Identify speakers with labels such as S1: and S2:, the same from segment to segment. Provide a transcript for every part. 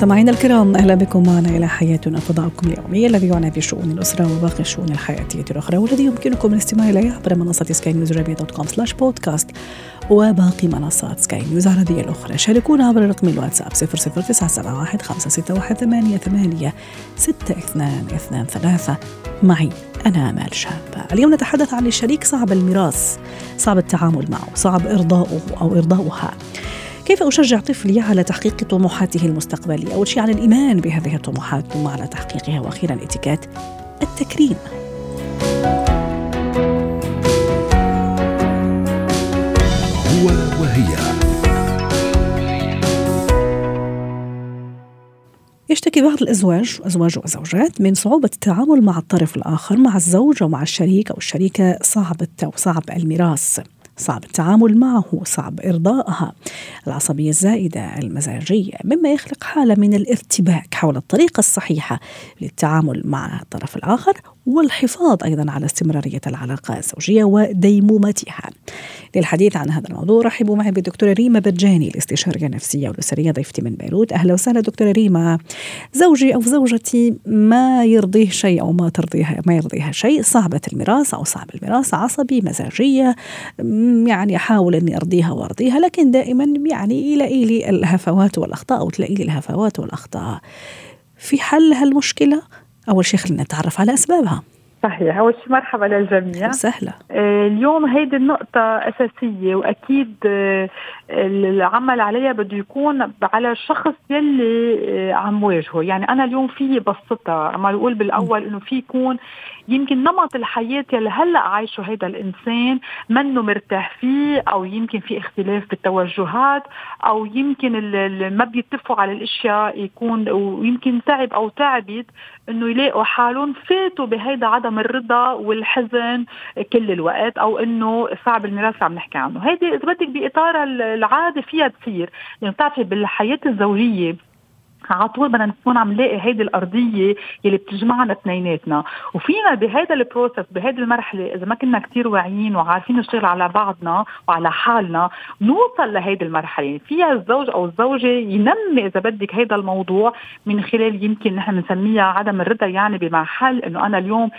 S1: مستمعينا الكرام أهلا بكم معنا إلى حياتنا فضاؤكم اليومي الذي يعنى بشؤون الأسرة وباقي الشؤون الحياتية الأخرى والذي يمكنكم الاستماع إليه عبر منصة سكاي نيوز dot com slash podcast وباقي منصات سكاي نيوز العربيه الأخرى. شاركونا عبر رقم الواتساب 00971 561 88 6223 معي أنا آمال شابة اليوم نتحدث عن الشريك صعب الميراث صعب التعامل معه صعب إرضاؤه أو إرضاؤها. كيف أشجع طفلي على تحقيق طموحاته المستقبلية؟ أول شيء على الإيمان بهذه الطموحات ثم على تحقيقها وأخيرا اتكات التكريم.
S2: هو وهي.
S1: يشتكي بعض الأزواج أزواج وزوجات من صعوبة التعامل مع الطرف الآخر مع الزوج أو مع الشريك أو الشريكة صعب أو صعب الميراث. صعب التعامل معه صعب إرضائها. العصبية الزائدة المزاجية مما يخلق حالة من الارتباك حول الطريقة الصحيحة للتعامل مع الطرف الآخر والحفاظ أيضا على استمرارية العلاقة الزوجية وديمومتها للحديث عن هذا الموضوع رحبوا معي بالدكتورة ريما بجاني الاستشارية النفسية والأسرية ضيفتي من بيروت. أهلا وسهلا دكتورة ريما. زوجي أو زوجتي ما يرضيه شيء أو ما ترضيها ما يرضيها شيء صعبة الميراث أو صعب الميراث عصبي مزاجية يعني أحاول أني أرضيها وأرضيها لكن دائما يعني يلاقي لي الهفوات والأخطاء أو تلاقي لي الهفوات والأخطاء. في حل هالمشكلة؟ أول شيء خلينا نتعرف على أسبابها.
S3: صحيح. أول شيء مرحبا للجميع.
S1: سهلة
S3: آه اليوم هيدي النقطة أساسية وأكيد آه العمل عليها بده يكون على الشخص يلي آه عم واجهه. يعني أنا اليوم في بسطها عم بقول بالأول إنه في يكون يمكن نمط الحياة يلي هلأ عايشه هيدا الإنسان منه مرتاح فيه أو يمكن في اختلاف بالتوجهات أو يمكن ما بيتفقوا على الأشياء يكون ويمكن تعب أو تعبت إنه يلاقوا حالهم فاتوا بهيدا عدم الرضا والحزن كل الوقت أو إنه صعب الميراث عم نحكي عنه. هيدي إذا بدك بإطار العادة فيها تصير. يعني بتعرفي بالحياة الزوجية على طول بدنا نكون عم نلاقي هيدي الأرضية يلي بتجمعنا اثنيناتنا. وفينا بهذا البروسس بهذه المرحلة إذا ما كنا كثير واعيين وعارفين نشتغل على بعضنا وعلى حالنا نوصل لهيدي المرحلة. فيها الزوج أو الزوجة ينمي إذا بدك هذا الموضوع من خلال يمكن نحن بنسميها عدم الرضا يعني بمحل إنه أنا اليوم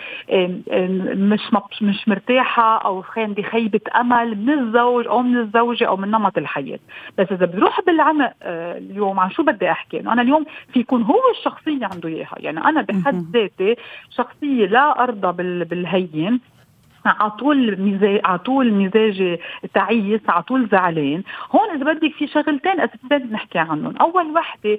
S3: مش مش مرتاحة أو عندي خيبة أمل من الزوج أو من الزوجة أو من نمط الحياة. بس إذا بروح بالعمق اليوم عن شو بدي أحكي؟ إنه أنا اليوم في يكون هو الشخصية عنده إياها. يعني أنا بحد ذاتي شخصية لا أرضى بالهين على طول مزاج على طول مزاجي تعيس على طول زعلان. هون إذا بدك في شغلتين اساسيات بنحكي عنهم. أول وحدة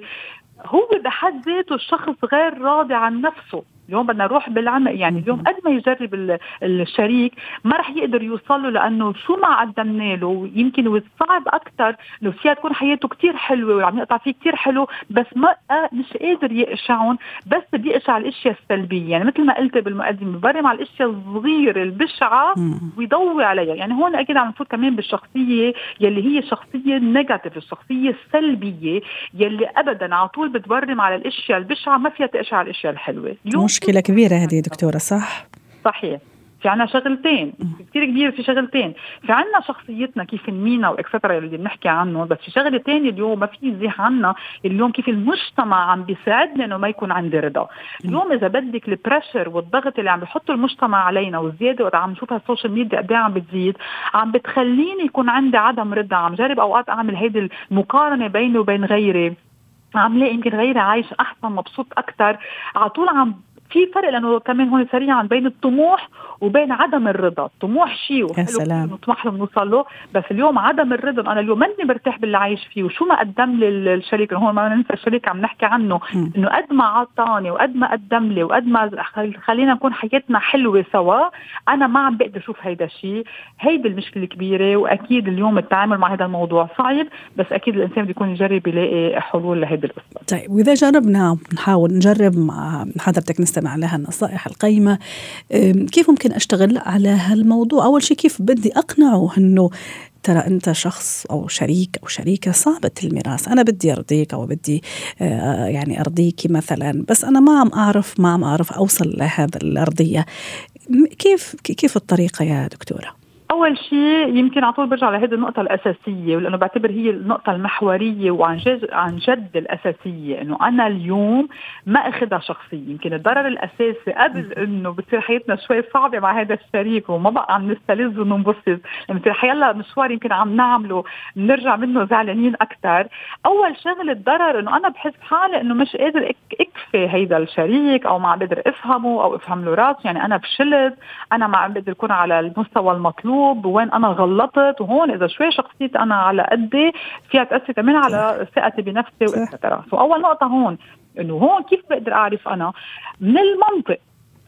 S3: هو بحد ذاته الشخص غير راضي عن نفسه. اليوم بدنا نروح بالعمق يعني اليوم قد ما يجرب الشريك ما رح يقدر يوصل له لأنه شو ما قدمنا له يمكن والصعب أكثر إنه فيها تكون حياته كثير حلوة وعم يقطع فيه كثير حلو بس ما مش قادر يقشعهم بس بيقشع الأشياء السلبية. يعني مثل ما قلت بالمقدمة ببرم على الأشياء الصغيرة البشعه ويضوي عليها. يعني هون أكيد عم نفوت كمان بالشخصية يلي هي شخصية نيجاتيف الشخصية السلبية يلي ابدا على طول بتبرم على الأشياء البشعه ما فيها تقشع الأشياء الحلوة.
S1: مشكلة كبيرة هذه دكتورة صح؟
S3: صحيح. في عنا شغلتين. كثير كبير في شغلتين. في عنا شخصيتنا كيف نمينا واكسترا اللي بنحكي عنه. بس في شغله ثانية اليوم ما في يزيح عنا اليوم كيف المجتمع عم بيساعدنا إنه ما يكون عندي رضا. اليوم إذا بدك ال pressure والضغط اللي عم بيحطه المجتمع علينا والزيادة وقت عم نشوفها ال social media قد عم بتزيد عم بتخليني يكون عندي عدم رضا. عم جرب أوقات أعمل هيدي المقارنة بيني وبين غيري. عم لاقي يمكن غيري عايش أحسن مبسوط أكثر على طول عم في فرق؟ لأنه كمان هون سريعا بين الطموح وبين عدم الرضا، الطموح شيء
S1: يا سلام.
S3: نطمح له بنوصل له، بس اليوم عدم الرضا أنا اليوم ماني مرتاح باللي عايش فيه. وشو ما قدم لي الشريك؟ هون ما ننسى الشريك عم نحكي عنه. إنه قد ما عطاني وقد ما قدم لي وقد ما خلينا نكون حياتنا حلوة سوا، أنا ما عم بقدر أشوف هيدا الشيء، هيدي المشكلة الكبيره وأكيد اليوم التعامل مع هذا الموضوع صعب، بس أكيد الإنسان بده يكون يجرب يلاقي حلول لهيدي القصة.
S1: طيب وإذا جربنا نحاول نجرب مع حضرتك نستمع نستمع لها النصائح القيمة كيف ممكن أشتغل على هالموضوع؟ أول شيء كيف بدي أقنعه أنه ترى أنت شخص أو شريك أو شريكة صعبه الميراث؟ أنا بدي أرضيك أو بدي آه، يعني ارضيكي مثلا بس أنا ما عم أعرف ما عم أعرف أوصل لهذا الأرضية. كيف كيف الطريقة يا دكتورة؟
S3: أول شيء يمكن على طول برجع لهذه النقطة الأساسية ولأنه بعتبر هي النقطة المحورية وعن جد عن جد الأساسية إنه أنا اليوم ما اخذها شخصيه يمكن الضرر الأساسي قبل إنه بتصير حياتنا شوي صعبة مع هذا الشريك وما بقى عم نستلذ وننبسط لما بتصير حيلا مشوار يمكن عم نعمله بنرجع منه زعلانين أكثر أول شغلة الضرر إنه أنا بحس حالي إنه مش قادر إكفي هيدا الشريك أو ما عم بقدر أفهمه أو أفهم له راسه. يعني أنا فشلت أنا ما عم بقدر أكون على المستوى المطلوب. المطلوب وين أنا غلطت وهون إذا شوي شخصيتي أنا على قدي فيها تاثر كمان على ثقتي بنفسي واكسترا فاول نقطة هون إنه هون كيف بقدر أعرف أنا؟ من المنطق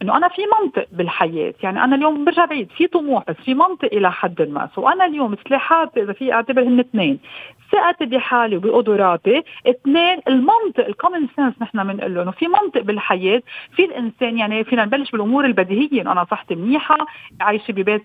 S3: إنه أنا في منطق بالحياة يعني أنا اليوم برجع بعيد في طموح بس في منطق إلى حد ما. سو أنا اليوم سلاحاتي إذا في اعتبر هن اثنين. ثقتي بحالي وبقدراتي اثنين المنطق الكومن سنس نحن بنقول له انه في منطق بالحياة في الإنسان يعني فينا نبلش بالأمور البديهية. إنه أنا صحتي منيحة عايشة ببيت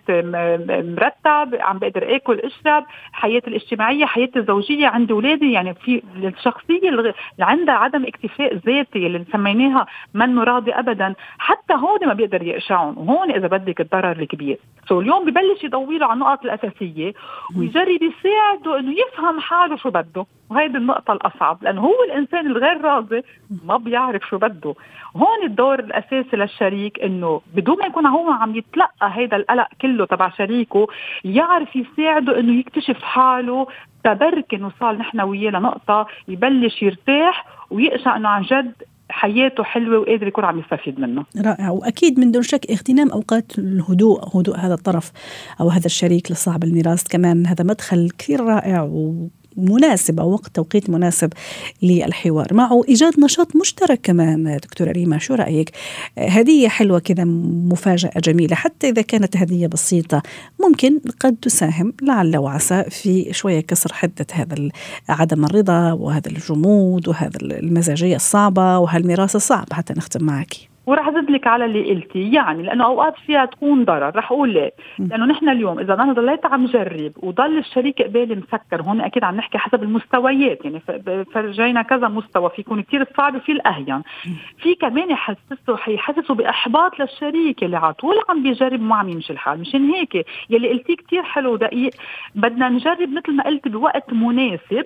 S3: مرتب عم بقدر آكل أشرب. حياتي الاجتماعية حياتي الزوجية عندي اولادي يعني في الشخصية اللي عندها عدم اكتفاء ذاتي اللي سميناها منه راضي ابدا. حتى هون ما بيقدر يقشعهم وهون إذا بدك الضرر الكبير. سو اليوم ببلش يضوي على النقط الأساسية. ويجرب يساعده إنه يفهم حاله شو بده. وهيدي النقطة الأصعب لأنه هو الإنسان الغير راضي ما بيعرف شو بده. هون الدور الأساسي للشريك إنه بدون ما يكون هو عم يتلقى هيدا القلق كله تبع شريكه يعرف يساعده إنه يكتشف حاله تبركن وصال نحن وياه لنقطة يبلش يرتاح ويقشع إنه عن جد حياته حلوة وقادر يكون عم يستفيد منه.
S1: رائع. وأكيد من دون شك اغتنام أوقات الهدوء هدوء هذا الطرف أو هذا الشريك لصاحب الميراث. كمان هذا مدخل كثير رائع و مناسب أو وقت توقيت مناسب للحوار. معه إيجاد نشاط مشترك كمان دكتورة ريما شو رأيك؟ هدية حلوة كذا مفاجأة جميلة. حتى إذا كانت هدية بسيطة ممكن قد تساهم لعل وعسى في شوية كسر حدة هذا عدم الرضا وهذا الجمود وهذا المزاجية الصعبة وهالميراث الصعب. حتى نختم معك.
S3: وراح أزيد لك على اللي قلتي. يعني لأنه أوقات فيها تكون ضرر. رح أقول ليه لأنه نحن اليوم إذا أنا ضليت عم جرب وضل الشريك قبالي مسكر هون أكيد عم نحكي حسب المستويات. يعني فرجينا كذا مستوى في يكون كثير صعب وفي الأهين. في كمان يحسسه حيحسسه بإحباط للشريك اللي على طول عم بيجرب وما عم يمشي الحال. مشان هيك يلي قلتيه كثير حلو دقيق بدنا نجرب مثل ما قلت بوقت مناسب.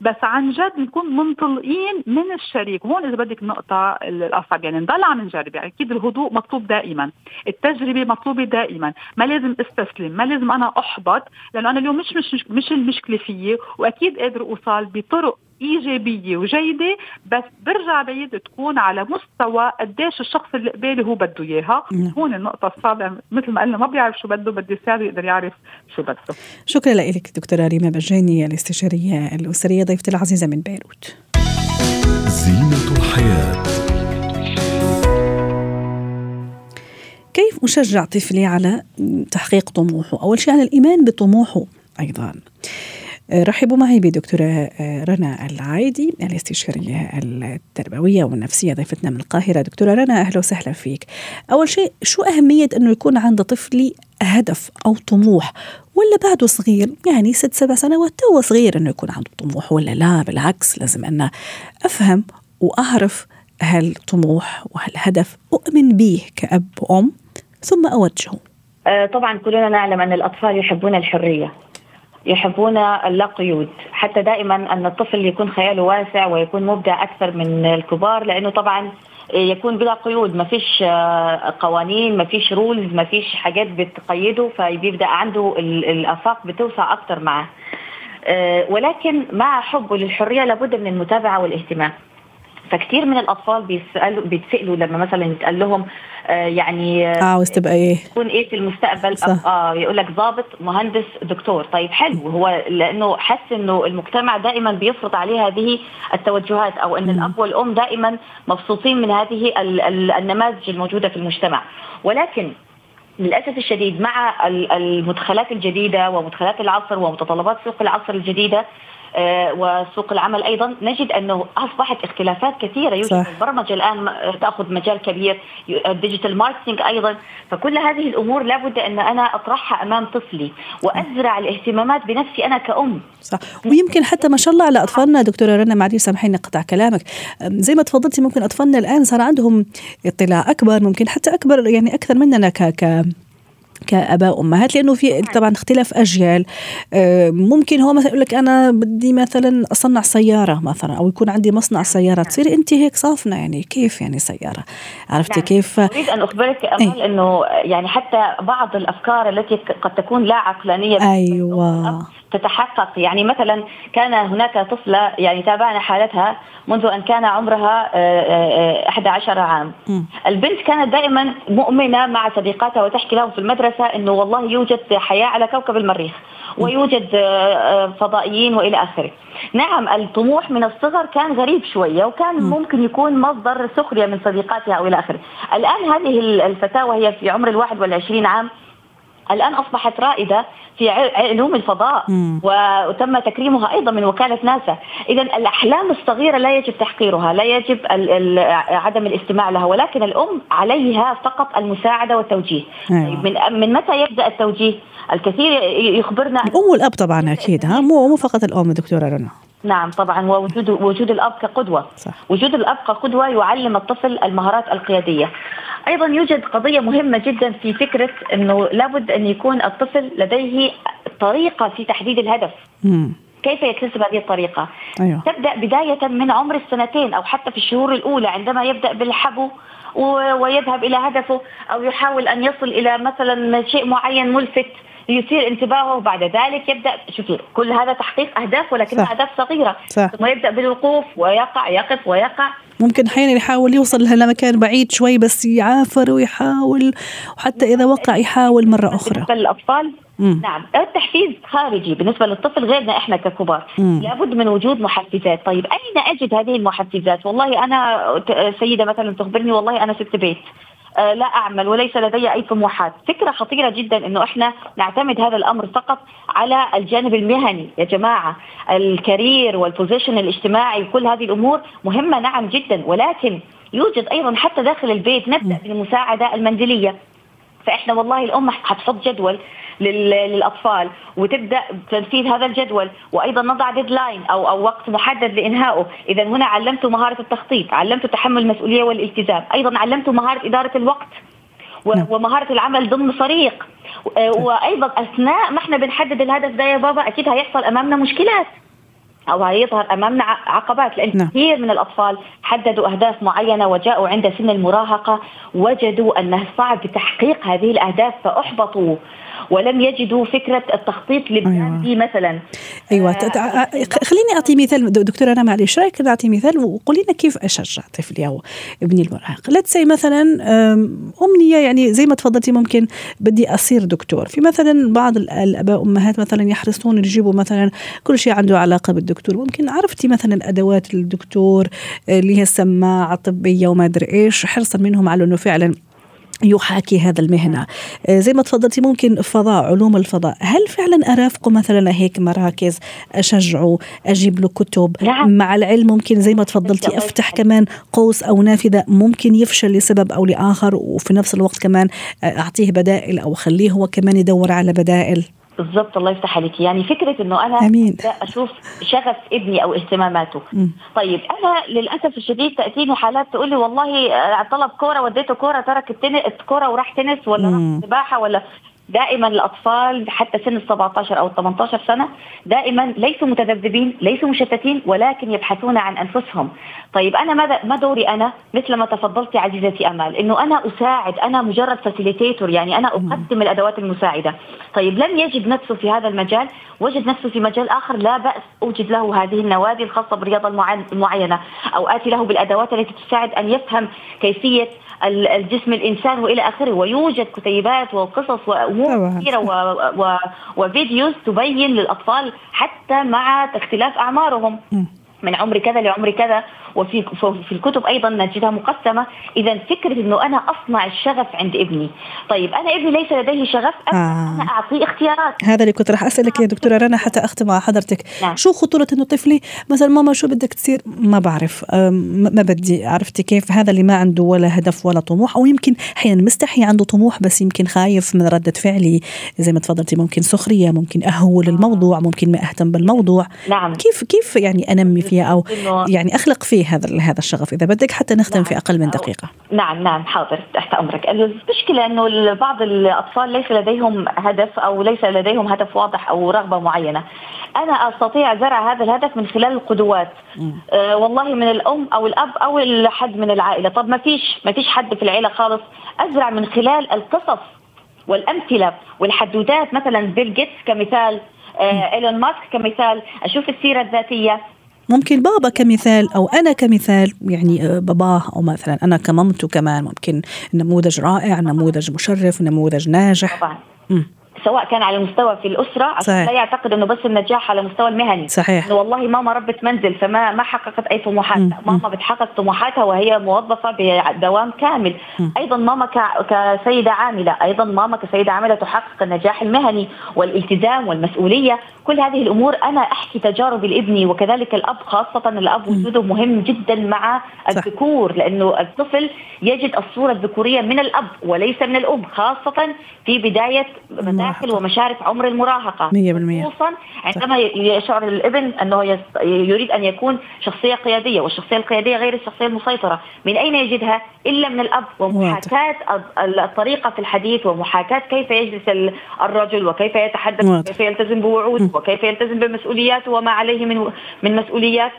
S3: بس عن جد نكون منطلقين من الشريك. وهون إذا بدك النقطه الاصعب يعني نضل عم نجرب. يعني أكيد الهدوء مطلوب دائما التجربة مطلوبة دائما. ما لازم أستسلم ما لازم أنا أحبط لأنه أنا اليوم مش مش مش المشكلة فيي وأكيد قادر أوصل بطرق إيجابية وجيدة بس برجع بعيد تكون على مستوى قديش الشخص اللي قبالي هو بده إياها. نعم. هون النقطة الصعبه مثل ما قلنا ما بيعرف شو بده بدي يساعده يقدر يعرف شو بده.
S1: شكرا لك دكتورة ريما بجاني الاستشارية الأسرية ضيفتي العزيزة من بيروت. زينة الحياة. كيف أشجع طفلي على تحقيق طموحه؟ أول شيء على الإيمان بطموحه أيضا. رحبوا معي بدكتورة آه، رنا العايدي الاستشارية التربوية والنفسية ضيفتنا من القاهرة. دكتورة رنا أهلا وسهلا فيك. أول شيء شو أهمية أنه يكون عند طفلي هدف أو طموح؟ ولا بعده صغير؟ يعني ست سبع سنوات تو صغير أنه يكون عنده طموح ولا لا؟ بالعكس لازم أنا أفهم وأعرف هالطموح وهالهدف أؤمن به كأب وأم. ثم أوجهه
S4: آه، طبعا كلنا نعلم أن الأطفال يحبون الحرية. يحبون اللا قيود حتى دائما أن الطفل يكون خياله واسع ويكون مبدع أكثر من الكبار لأنه طبعا يكون بلا قيود. ما فيش آه، قوانين ما فيش رولز ما فيش حاجات بتقيده فبيبدأ عنده الآفاق بتوسع أكثر معه. آه، ولكن مع حبه للحرية لابد من المتابعة والاهتمام. فكتير من الأطفال بيسالوا بيتسألوا لما مثلا يتقال لهم آه يعني
S1: آه، عاوز تبقى إيه؟
S4: تكون إيه في المستقبل؟ صح. آه يقول لك ضابط مهندس دكتور. طيب حلو. هو لأنه حس إنه المجتمع دائما بيفرض عليه هذه التوجهات أو إن الأب والأم دائما مبسوطين من هذه النماذج الموجودة في المجتمع. ولكن للأسف الشديد مع المدخلات الجديدة ومدخلات العصر ومتطلبات سوق العصر الجديدة آه، وسوق العمل أيضا. نجد أنه أصبحت اختلافات كثيرة. يوجد
S1: صح.
S4: البرمجة الآن تأخذ مجال كبير ال digital marketing أيضا. فكل هذه الأمور لابد أن أنا أطرحها أمام طفلي وأزرع الاهتمامات بنفسي أنا كأم.
S1: صح. ويمكن حتى ما شاء الله على أطفالنا دكتورة رنا معلش سامحيني قطع كلامك. زي ما تفضلتي ممكن أطفالنا الآن صار عندهم اطلاع أكبر ممكن حتى أكبر يعني أكثر مننا ك ك كآباء أمهات لأنه في طبعا اختلاف أجيال. آه، ممكن هو مثلا يقول لك أنا بدي مثلا أصنع سيارة مثلا أو يكون عندي مصنع سيارة تصير انت هيك صافنة يعني كيف يعني سيارة؟ عرفتي
S4: نعم.
S1: كيف؟
S4: أريد أن أخبرك امال
S1: إيه.
S4: إنه يعني حتى بعض الأفكار التي قد تكون لا عقلانية
S1: أيوه.
S4: تتحقق. يعني مثلا كان هناك طفلة يعني تابعنا حالتها منذ أن كان عمرها آه، آه، آه، 11 عام. البنت كانت دائما مؤمنة مع صديقاتها وتحكي لهم في المدرسة إنه والله يوجد حياة على كوكب المريخ ويوجد آه، آه، فضائيين وإلى آخره. نعم الطموح من الصغر كان غريب شوية وكان ممكن يكون مصدر سخرية من صديقاتها أو إلى آخره. الآن هذه الفتاة وهي في عمر الواحد والعشرين عام الآن أصبحت رائدة في علوم الفضاء
S1: مم.
S4: وتم تكريمها أيضا من وكالة ناسا. إذا الأحلام الصغيرة لا يجب تحقيرها لا يجب عدم الاستماع لها ولكن الأم عليها فقط المساعدة والتوجيه.
S1: أيوة.
S4: طيب من, من متى يبدأ التوجيه؟ الكثير يخبرنا.
S1: الأم والأب طبعا أكيد ها؟ مو مو فقط الأم دكتورة رنا.
S4: نعم طبعا. ووجود وجود الأب كقدوة.
S1: صح.
S4: وجود الأب كقدوة يعلم الطفل المهارات القيادية. أيضا يوجد قضية مهمة جدا في فكرة إنه لابد أن يكون الطفل لديه طريقة في تحديد الهدف.
S1: مم.
S4: كيف يكتسب هذه الطريقة؟
S1: أيوه.
S4: تبدأ بداية من عمر السنتين أو حتى في الشهور الأولى عندما يبدأ بالحبو ويذهب إلى هدفه أو يحاول أن يصل إلى مثلا شيء معين ملفت. ليثير انتباهه وبعد ذلك يبدأ شوفي كل هذا تحقيق أهداف ولكنها
S1: صح.
S4: أهداف صغيرة
S1: صح.
S4: ثم يبدأ بالوقوف ويقع يقف ويقع
S1: ممكن أحيانا يحاول يوصل لمكان بعيد شوي بس يعافر ويحاول وحتى إذا وقع يحاول مرة أخرى
S4: بالنسبة للأطفال
S1: مم.
S4: نعم التحفيز خارجي بالنسبة للطفل غيرنا إحنا ككبار
S1: مم.
S4: لابد من وجود محفزات طيب أين أجد هذه المحفزات والله أنا سيدة مثلا تخبرني والله أنا ست بيت لا أعمل وليس لدي أي طموحات. فكرة خطيرة جدا إنه إحنا نعتمد هذا الأمر فقط على الجانب المهني. يا جماعة ال career وال position الاجتماعي وكل هذه الأمور مهمة نعم جدا ولكن يوجد أيضا حتى داخل البيت نبدأ بالمساعدة المنزلية. فإحنا والله الأم حتحط جدول لل- للأطفال وتبدأ تنفيذ هذا الجدول وأيضا نضع ديدلاين أو أو وقت محدد لإنهائه، اذا هنا علمته مهارة التخطيط، علمته تحمل المسؤولية والالتزام، أيضا علمته مهارة إدارة الوقت
S1: نعم.
S4: ومهارة العمل ضمن فريق. وأيضا أثناء ما إحنا بنحدد الهدف ده يا بابا أكيد هيحصل أمامنا مشكلات. أو هيظهر أمامنا عقبات لأن
S1: نعم.
S4: كثير من الأطفال حددوا أهداف معينة وجاءوا عند سن المراهقة وجدوا أنه صعب تحقيق هذه الأهداف فأحبطوا ولم يجدوا فكرة التخطيط للبلان دي مثلا.
S1: أيوه.
S4: آه،
S1: خليني أعطي مثال دكتورة أنا معلش رأيك نعطي مثال وقولي لنا كيف أشجع طفلي أو ابني المراهق. لا تسي مثلا أمنية يعني زي ما تفضلتي ممكن بدي أصير دكتور. في مثلا بعض ال- الأباء والامهات مثلا يحرصون يجيبوا مثلا كل شيء عنده علاقة بالدكتور. ممكن عرفتي مثلا أدوات الدكتور اللي هي السماعة الطبية وما أدري إيش حرصا منهم على إنه فعلا يحاكي هذا المهنة. آه، زي ما تفضلتي ممكن فضاء علوم الفضاء. هل فعلا أرافقه مثلا هيك مراكز أشجعه أجيب له كتب؟
S4: نعم.
S1: مع العلم ممكن زي ما تفضلتي
S4: يسعدك.
S1: كمان قوس أو نافذة ممكن يفشل لسبب أو لآخر وفي نفس الوقت كمان آه، أعطيه بدائل أو خليه هو كمان يدور على بدائل.
S4: بالضبط الله يفتح عليك يعني فكرة إنه أنا
S1: أمين.
S4: أشوف شغف ابني أو اهتماماته
S1: مم.
S4: طيب أنا للأسف الشديد تأتيني حالات تقول لي والله آه، طلب كورة وديته كورة ترك التنس الكوره وراح تنس ولا. راح سباحة ولا دائما الأطفال حتى سن ال 17 أو ال 18 سنة دائما ليسوا متذبذبين ليسوا مشتتين ولكن يبحثون عن أنفسهم. طيب أنا ماذا ما دوري أنا مثل ما تفضلتي عزيزتي أمال؟ إنه أنا أساعد أنا مجرد facilitator يعني أنا أقدم الأدوات المساعدة. طيب لم يجد نفسه في هذا المجال وجد نفسه في مجال آخر لا بأس أوجد له هذه النوادي الخاصة بالرياضة المعين- المعينة أو آتي له بالأدوات التي تساعد أن يفهم كيفية ال- الجسم الإنسان وإلى آخره. ويوجد كتيبات وقصص
S1: طبعاً.
S4: كثيره و... و... وفيديوز تبين للأطفال حتى مع اختلاف
S1: أعمارهم.
S4: من عمر كذا لعمر كذا وفي في الكتب أيضا نجدها مقسمة. إذا فكرة إنه أنا أصنع الشغف عند ابني. طيب أنا ابني ليس لديه شغف آه. أنا أعطيه اختيارات.
S1: هذا اللي كنت راح أسألك يا دكتورة رنا حتى أختم مع حضرتك. نعم. شو خطورة إنه طفلي مثلا ماما شو بدك تصير؟ ما بعرف. ما بدي. عرفتي كيف؟ هذا اللي ما عنده ولا هدف ولا طموح أو يمكن أحيانا مستحي عنده طموح بس يمكن خايف من ردة فعلي. زي ما تفضلتي ممكن سخرية ممكن أهول الموضوع ممكن ما أهتم بالموضوع.
S4: نعم.
S1: كيف كيف يعني أنمي فيها أو يعني أخلق فيه هذا هذا الشغف إذا بدك حتى نختم نعم. في أقل من دقيقة.
S4: نعم نعم حاضر تحت أمرك. المشكلة إنه بعض الأطفال ليس لديهم هدف أو ليس لديهم هدف واضح أو رغبة معينة. أنا أستطيع زرع هذا الهدف من خلال القدوات. آه والله من الأم أو الأب أو الحد من العائلة. طب ما فيش ما فيش حد في العيلة خالص. أزرع من خلال القصص والأمثلة والحدوتات مثلا بيل جيتس كمثال آه إيلون ماسك كمثال. أشوف السيرة الذاتية.
S1: ممكن بابا كمثال أو أنا كمثال يعني آه، باباه أو مثلا أنا كمامته كمان ممكن نموذج رائع نموذج مشرف نموذج ناجح.
S4: طبعا. سواء كان على المستوى في الأسرة عشان لا يعتقد إنه بس النجاح على المستوى المهني.
S1: صحيح.
S4: إنه والله ماما ربة منزل فما ما حققت أي طموحات. ماما بتحقق طموحاتها وهي موظفة بدوام كامل. م. أيضا ماما كسيدة عاملة. أيضا ماما كسيدة عاملة تحقق النجاح المهني والالتزام والمسؤولية. كل هذه الأمور أنا أحكي تجارب لابني وكذلك الأب خاصة الأب وجوده مهم جدا مع الذكور لأنه الطفل يجد الصورة الذكورية من الأب وليس من الأم خاصة في بداية مراحل ومشارف عمر المراهقة.
S1: 100%
S4: خصوصا عندما يشعر الابن أنه يريد أن يكون شخصية قيادية والشخصية القيادية غير الشخصية المسيطرة. من أين يجدها؟ إلا من الأب. ومحاكاة الطريقة في الحديث ومحاكاة كيف يجلس الرجل وكيف يتحدث وكيف يلتزم بوعود وكيف يلتزم بمسؤولياته وما عليه من من مسؤوليات؟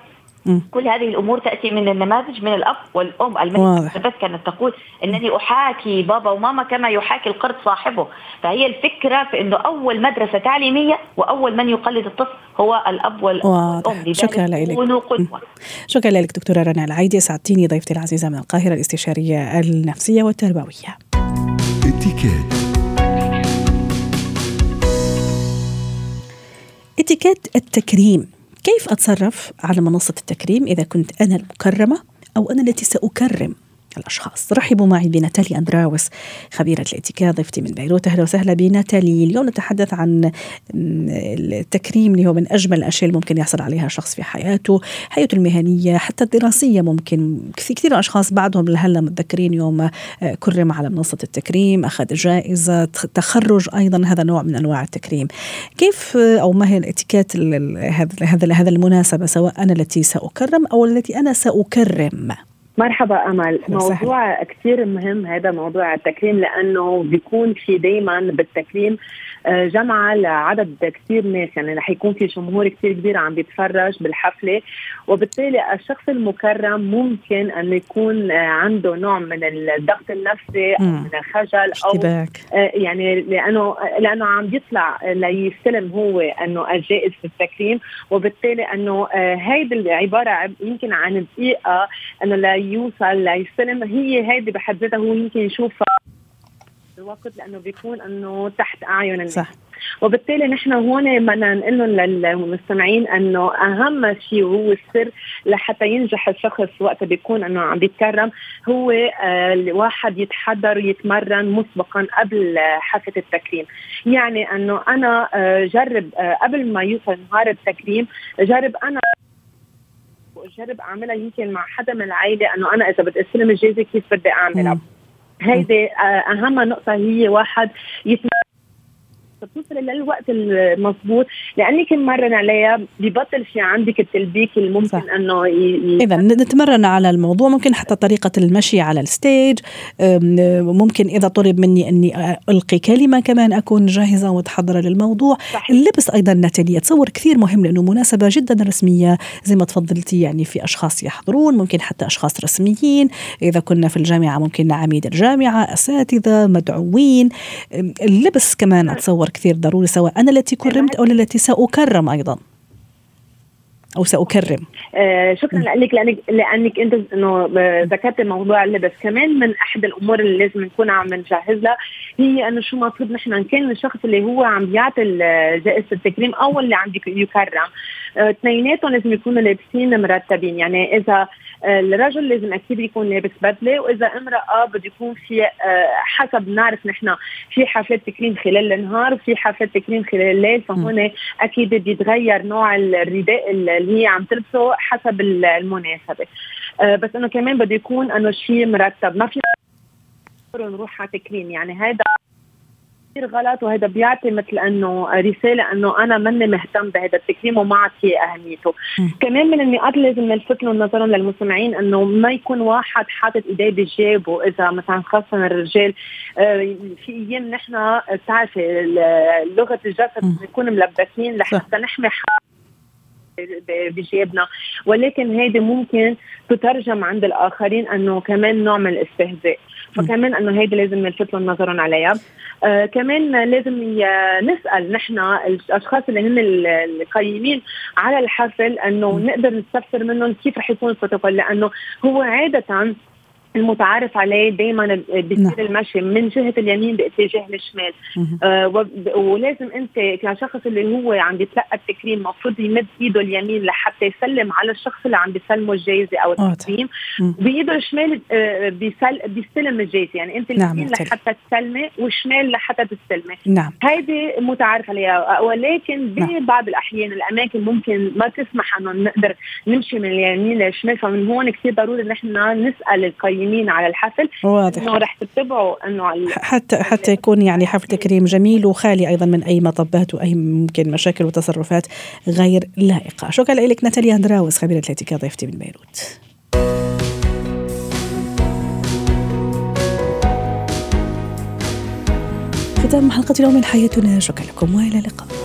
S4: كل هذه الأمور تأتي من النماذج من الأب والأم. المثل كانت تقول إنني أحاكي بابا وماما كما يحاكي القرد صاحبه. فهي الفكرة في إنه أول مدرسة تعليمية وأول من يقلد الطفل هو الأب والأم.
S1: شكرا لك. شكرا لك دكتورة رنا العيدي سعدتيني ضيفتي العزيزة من القاهرة الاستشارية النفسية والتربوية. اتيكيت التكريم. كيف أتصرف على منصة التكريم إذا كنت أنا المكرمة أو أنا التي سأكرم؟ الأشخاص. رحبوا معي بناتالي أندراوس خبيرة الاتيكيت ضيفتي من بيروت. أهلا وسهلا بناتالي. اليوم نتحدث عن التكريم اللي هو من أجمل الأشياء اللي ممكن يحصل عليها شخص في حياته حياته المهنية حتى الدراسية ممكن. كثير من الأشخاص بعدهم لهلا متذكرين يوم آه، كرم على منصة التكريم أخذ جائزة تخرج أيضا هذا نوع من أنواع التكريم. كيف آه، أو ما هي الاتيكيت هذا هذا المناسبة سواء أنا التي سأكرم أو التي أنا سأكرم؟
S5: مرحبا أمل. موضوع كثير مهم هذا موضوع التكريم لأنه بيكون في دائما بالتكريم آه، جمعة لعدد كثير ناس. يعني رح يكون في جمهور كثير كبير عم بيتفرج بالحفلة وبالتالي الشخص المكرم ممكن أن يكون آه، عنده نوع من الضغط النفسي أو من الخجل أو
S1: آه،
S5: يعني لأنه لأنه عم بيطلع ليستلم هو أنه الجائز في التكريم وبالتالي أنه هيدي العبارة يمكن عن دقيقة أنه ليوصل ليستلم هي هيدي بحد ذاتها هو يمكن يشوفها. الوقت لأنه بيكون إنه تحت أعين الناس.
S1: صح.
S5: وبالتالي نحن هون بدنا نقول لهم للمستمعين إنه أهم شيء وهو السر لحتى ينجح الشخص وقت بيكون إنه عم بيتكرم. هو آه الواحد يتحضر ويتمرن مسبقا قبل حفلة التكريم. يعني إنه أنا آه جرب آه قبل ما يوصل نهار التكريم جرب أنا جرب أعملها يمكن مع حدا من العائلة إنه أنا إذا بدي أستلم الجائزه كيف بدي أعملها؟ هيدي آه، أهم نقطة هي واحد يتم توصل للوقت المضبوط لأني مرة عليها ببطل في عندك التلبيك اللي ممكن أنه
S1: ي... إذا نتمرن على الموضوع. ممكن حتى طريقة المشي على الستيج. ممكن إذا طلب مني أني ألقي كلمة كمان أكون جاهزة ومتحضرة للموضوع. صحيح. اللبس أيضا ناتاليا تصور كثير مهم لأنه مناسبة جدا رسمية. زي ما تفضلتي يعني في أشخاص يحضرون ممكن حتى أشخاص رسميين. إذا كنا في الجامعة ممكن عميد الجامعة أساتذة مدعوين. اللبس كمان أتصور كثير ضروري سواء أنا التي كرمت أو التي سأكرم أيضا. أو سأكرم.
S5: آه شكرا لك لأنك لأنك أنت إنه ذكرت موضوع اللبس. كمان من أحد الأمور اللي لازم نكون عم نجهز لها هي إنه شو المفروض نحن إن كان الشخص اللي هو عم بيعطي جائزة التكريم أو اللي عم يكرم. اثنيناتهم لازم يكونوا لابسين مرتبين. يعني إذا الرجل لازم أكيد يكون لابس بدلة وإذا امرأة بده يكون في آه، حسب نعرف نحن في حفلات تكريم خلال النهار وفي حفلات تكريم خلال الليل فهون أكيد بيتغير نوع الرداء اللي هي عم تلبسه حسب المناسبة. آه، بس إنه كمان بده يكون إنه شيء مرتب. ما في نروح على تكريم يعني هذا كثير غلط وهذا بيعطي مثل إنه رسالة إنه أنا ماني مهتم بهذا التكريم وما اعطي أهميته. كمان من النقاط اللي لازم نلفت لهم نظرا للمستمعين إنه ما يكون واحد حاطط إيديه بجيبه. إذا مثلا خاصة الرجال آه، في أيام نحن بتعرفي لغة الجسد بنكون ملبسين لحتى نحمي بجيبنا. ولكن هيدي ممكن تترجم عند الآخرين إنه كمان نوع من الاستهزاء. فكمان إنه هيدي لازم نلفت لهم نظرا عليها. آه كمان لازم نسأل نحن الأشخاص اللي هم القيمين على الحفل إنه نقدر نستفسر منهم كيف رح يكون البروتوكول لأنه هو عادة المتعارف عليه دائما بيصير نعم. المشي من جهة اليمين باتجاه الشمال. آه ولازم أنت كشخص اللي هو عم بيتلقى التكريم المفروض يمد إيده اليمين لحتى يسلم على الشخص اللي عم بيسلمه الجائزه أو التكريم. بإيده الشمال آه بيسل بيستلم الجائزه يعني أنت نعم اليمين لحتى تسلمي والشمال لحتى تستلمي
S1: نعم.
S5: هيدي متعارف عليها. ولكن ببعض نعم. الأحيان الأماكن ممكن ما تسمح أنه نقدر نمشي من اليمين للشمال. فمن هون كثير ضروري نحن نسأل القيم قيمين على الحفل
S1: واضح.
S5: إنه رح تتبعوا إنه
S1: حتى حتى يكون يعني حفل تكريم جميل وخالي أيضا من أي مطبات وأي ممكن مشاكل وتصرفات غير لائقة. شكرا لك ناتاليا أندراوس خبيرة الاتيكا ضيفتي من بيروت. ختام حلقة اليوم من حياتنا. شكرا لكم وإلى اللقاء.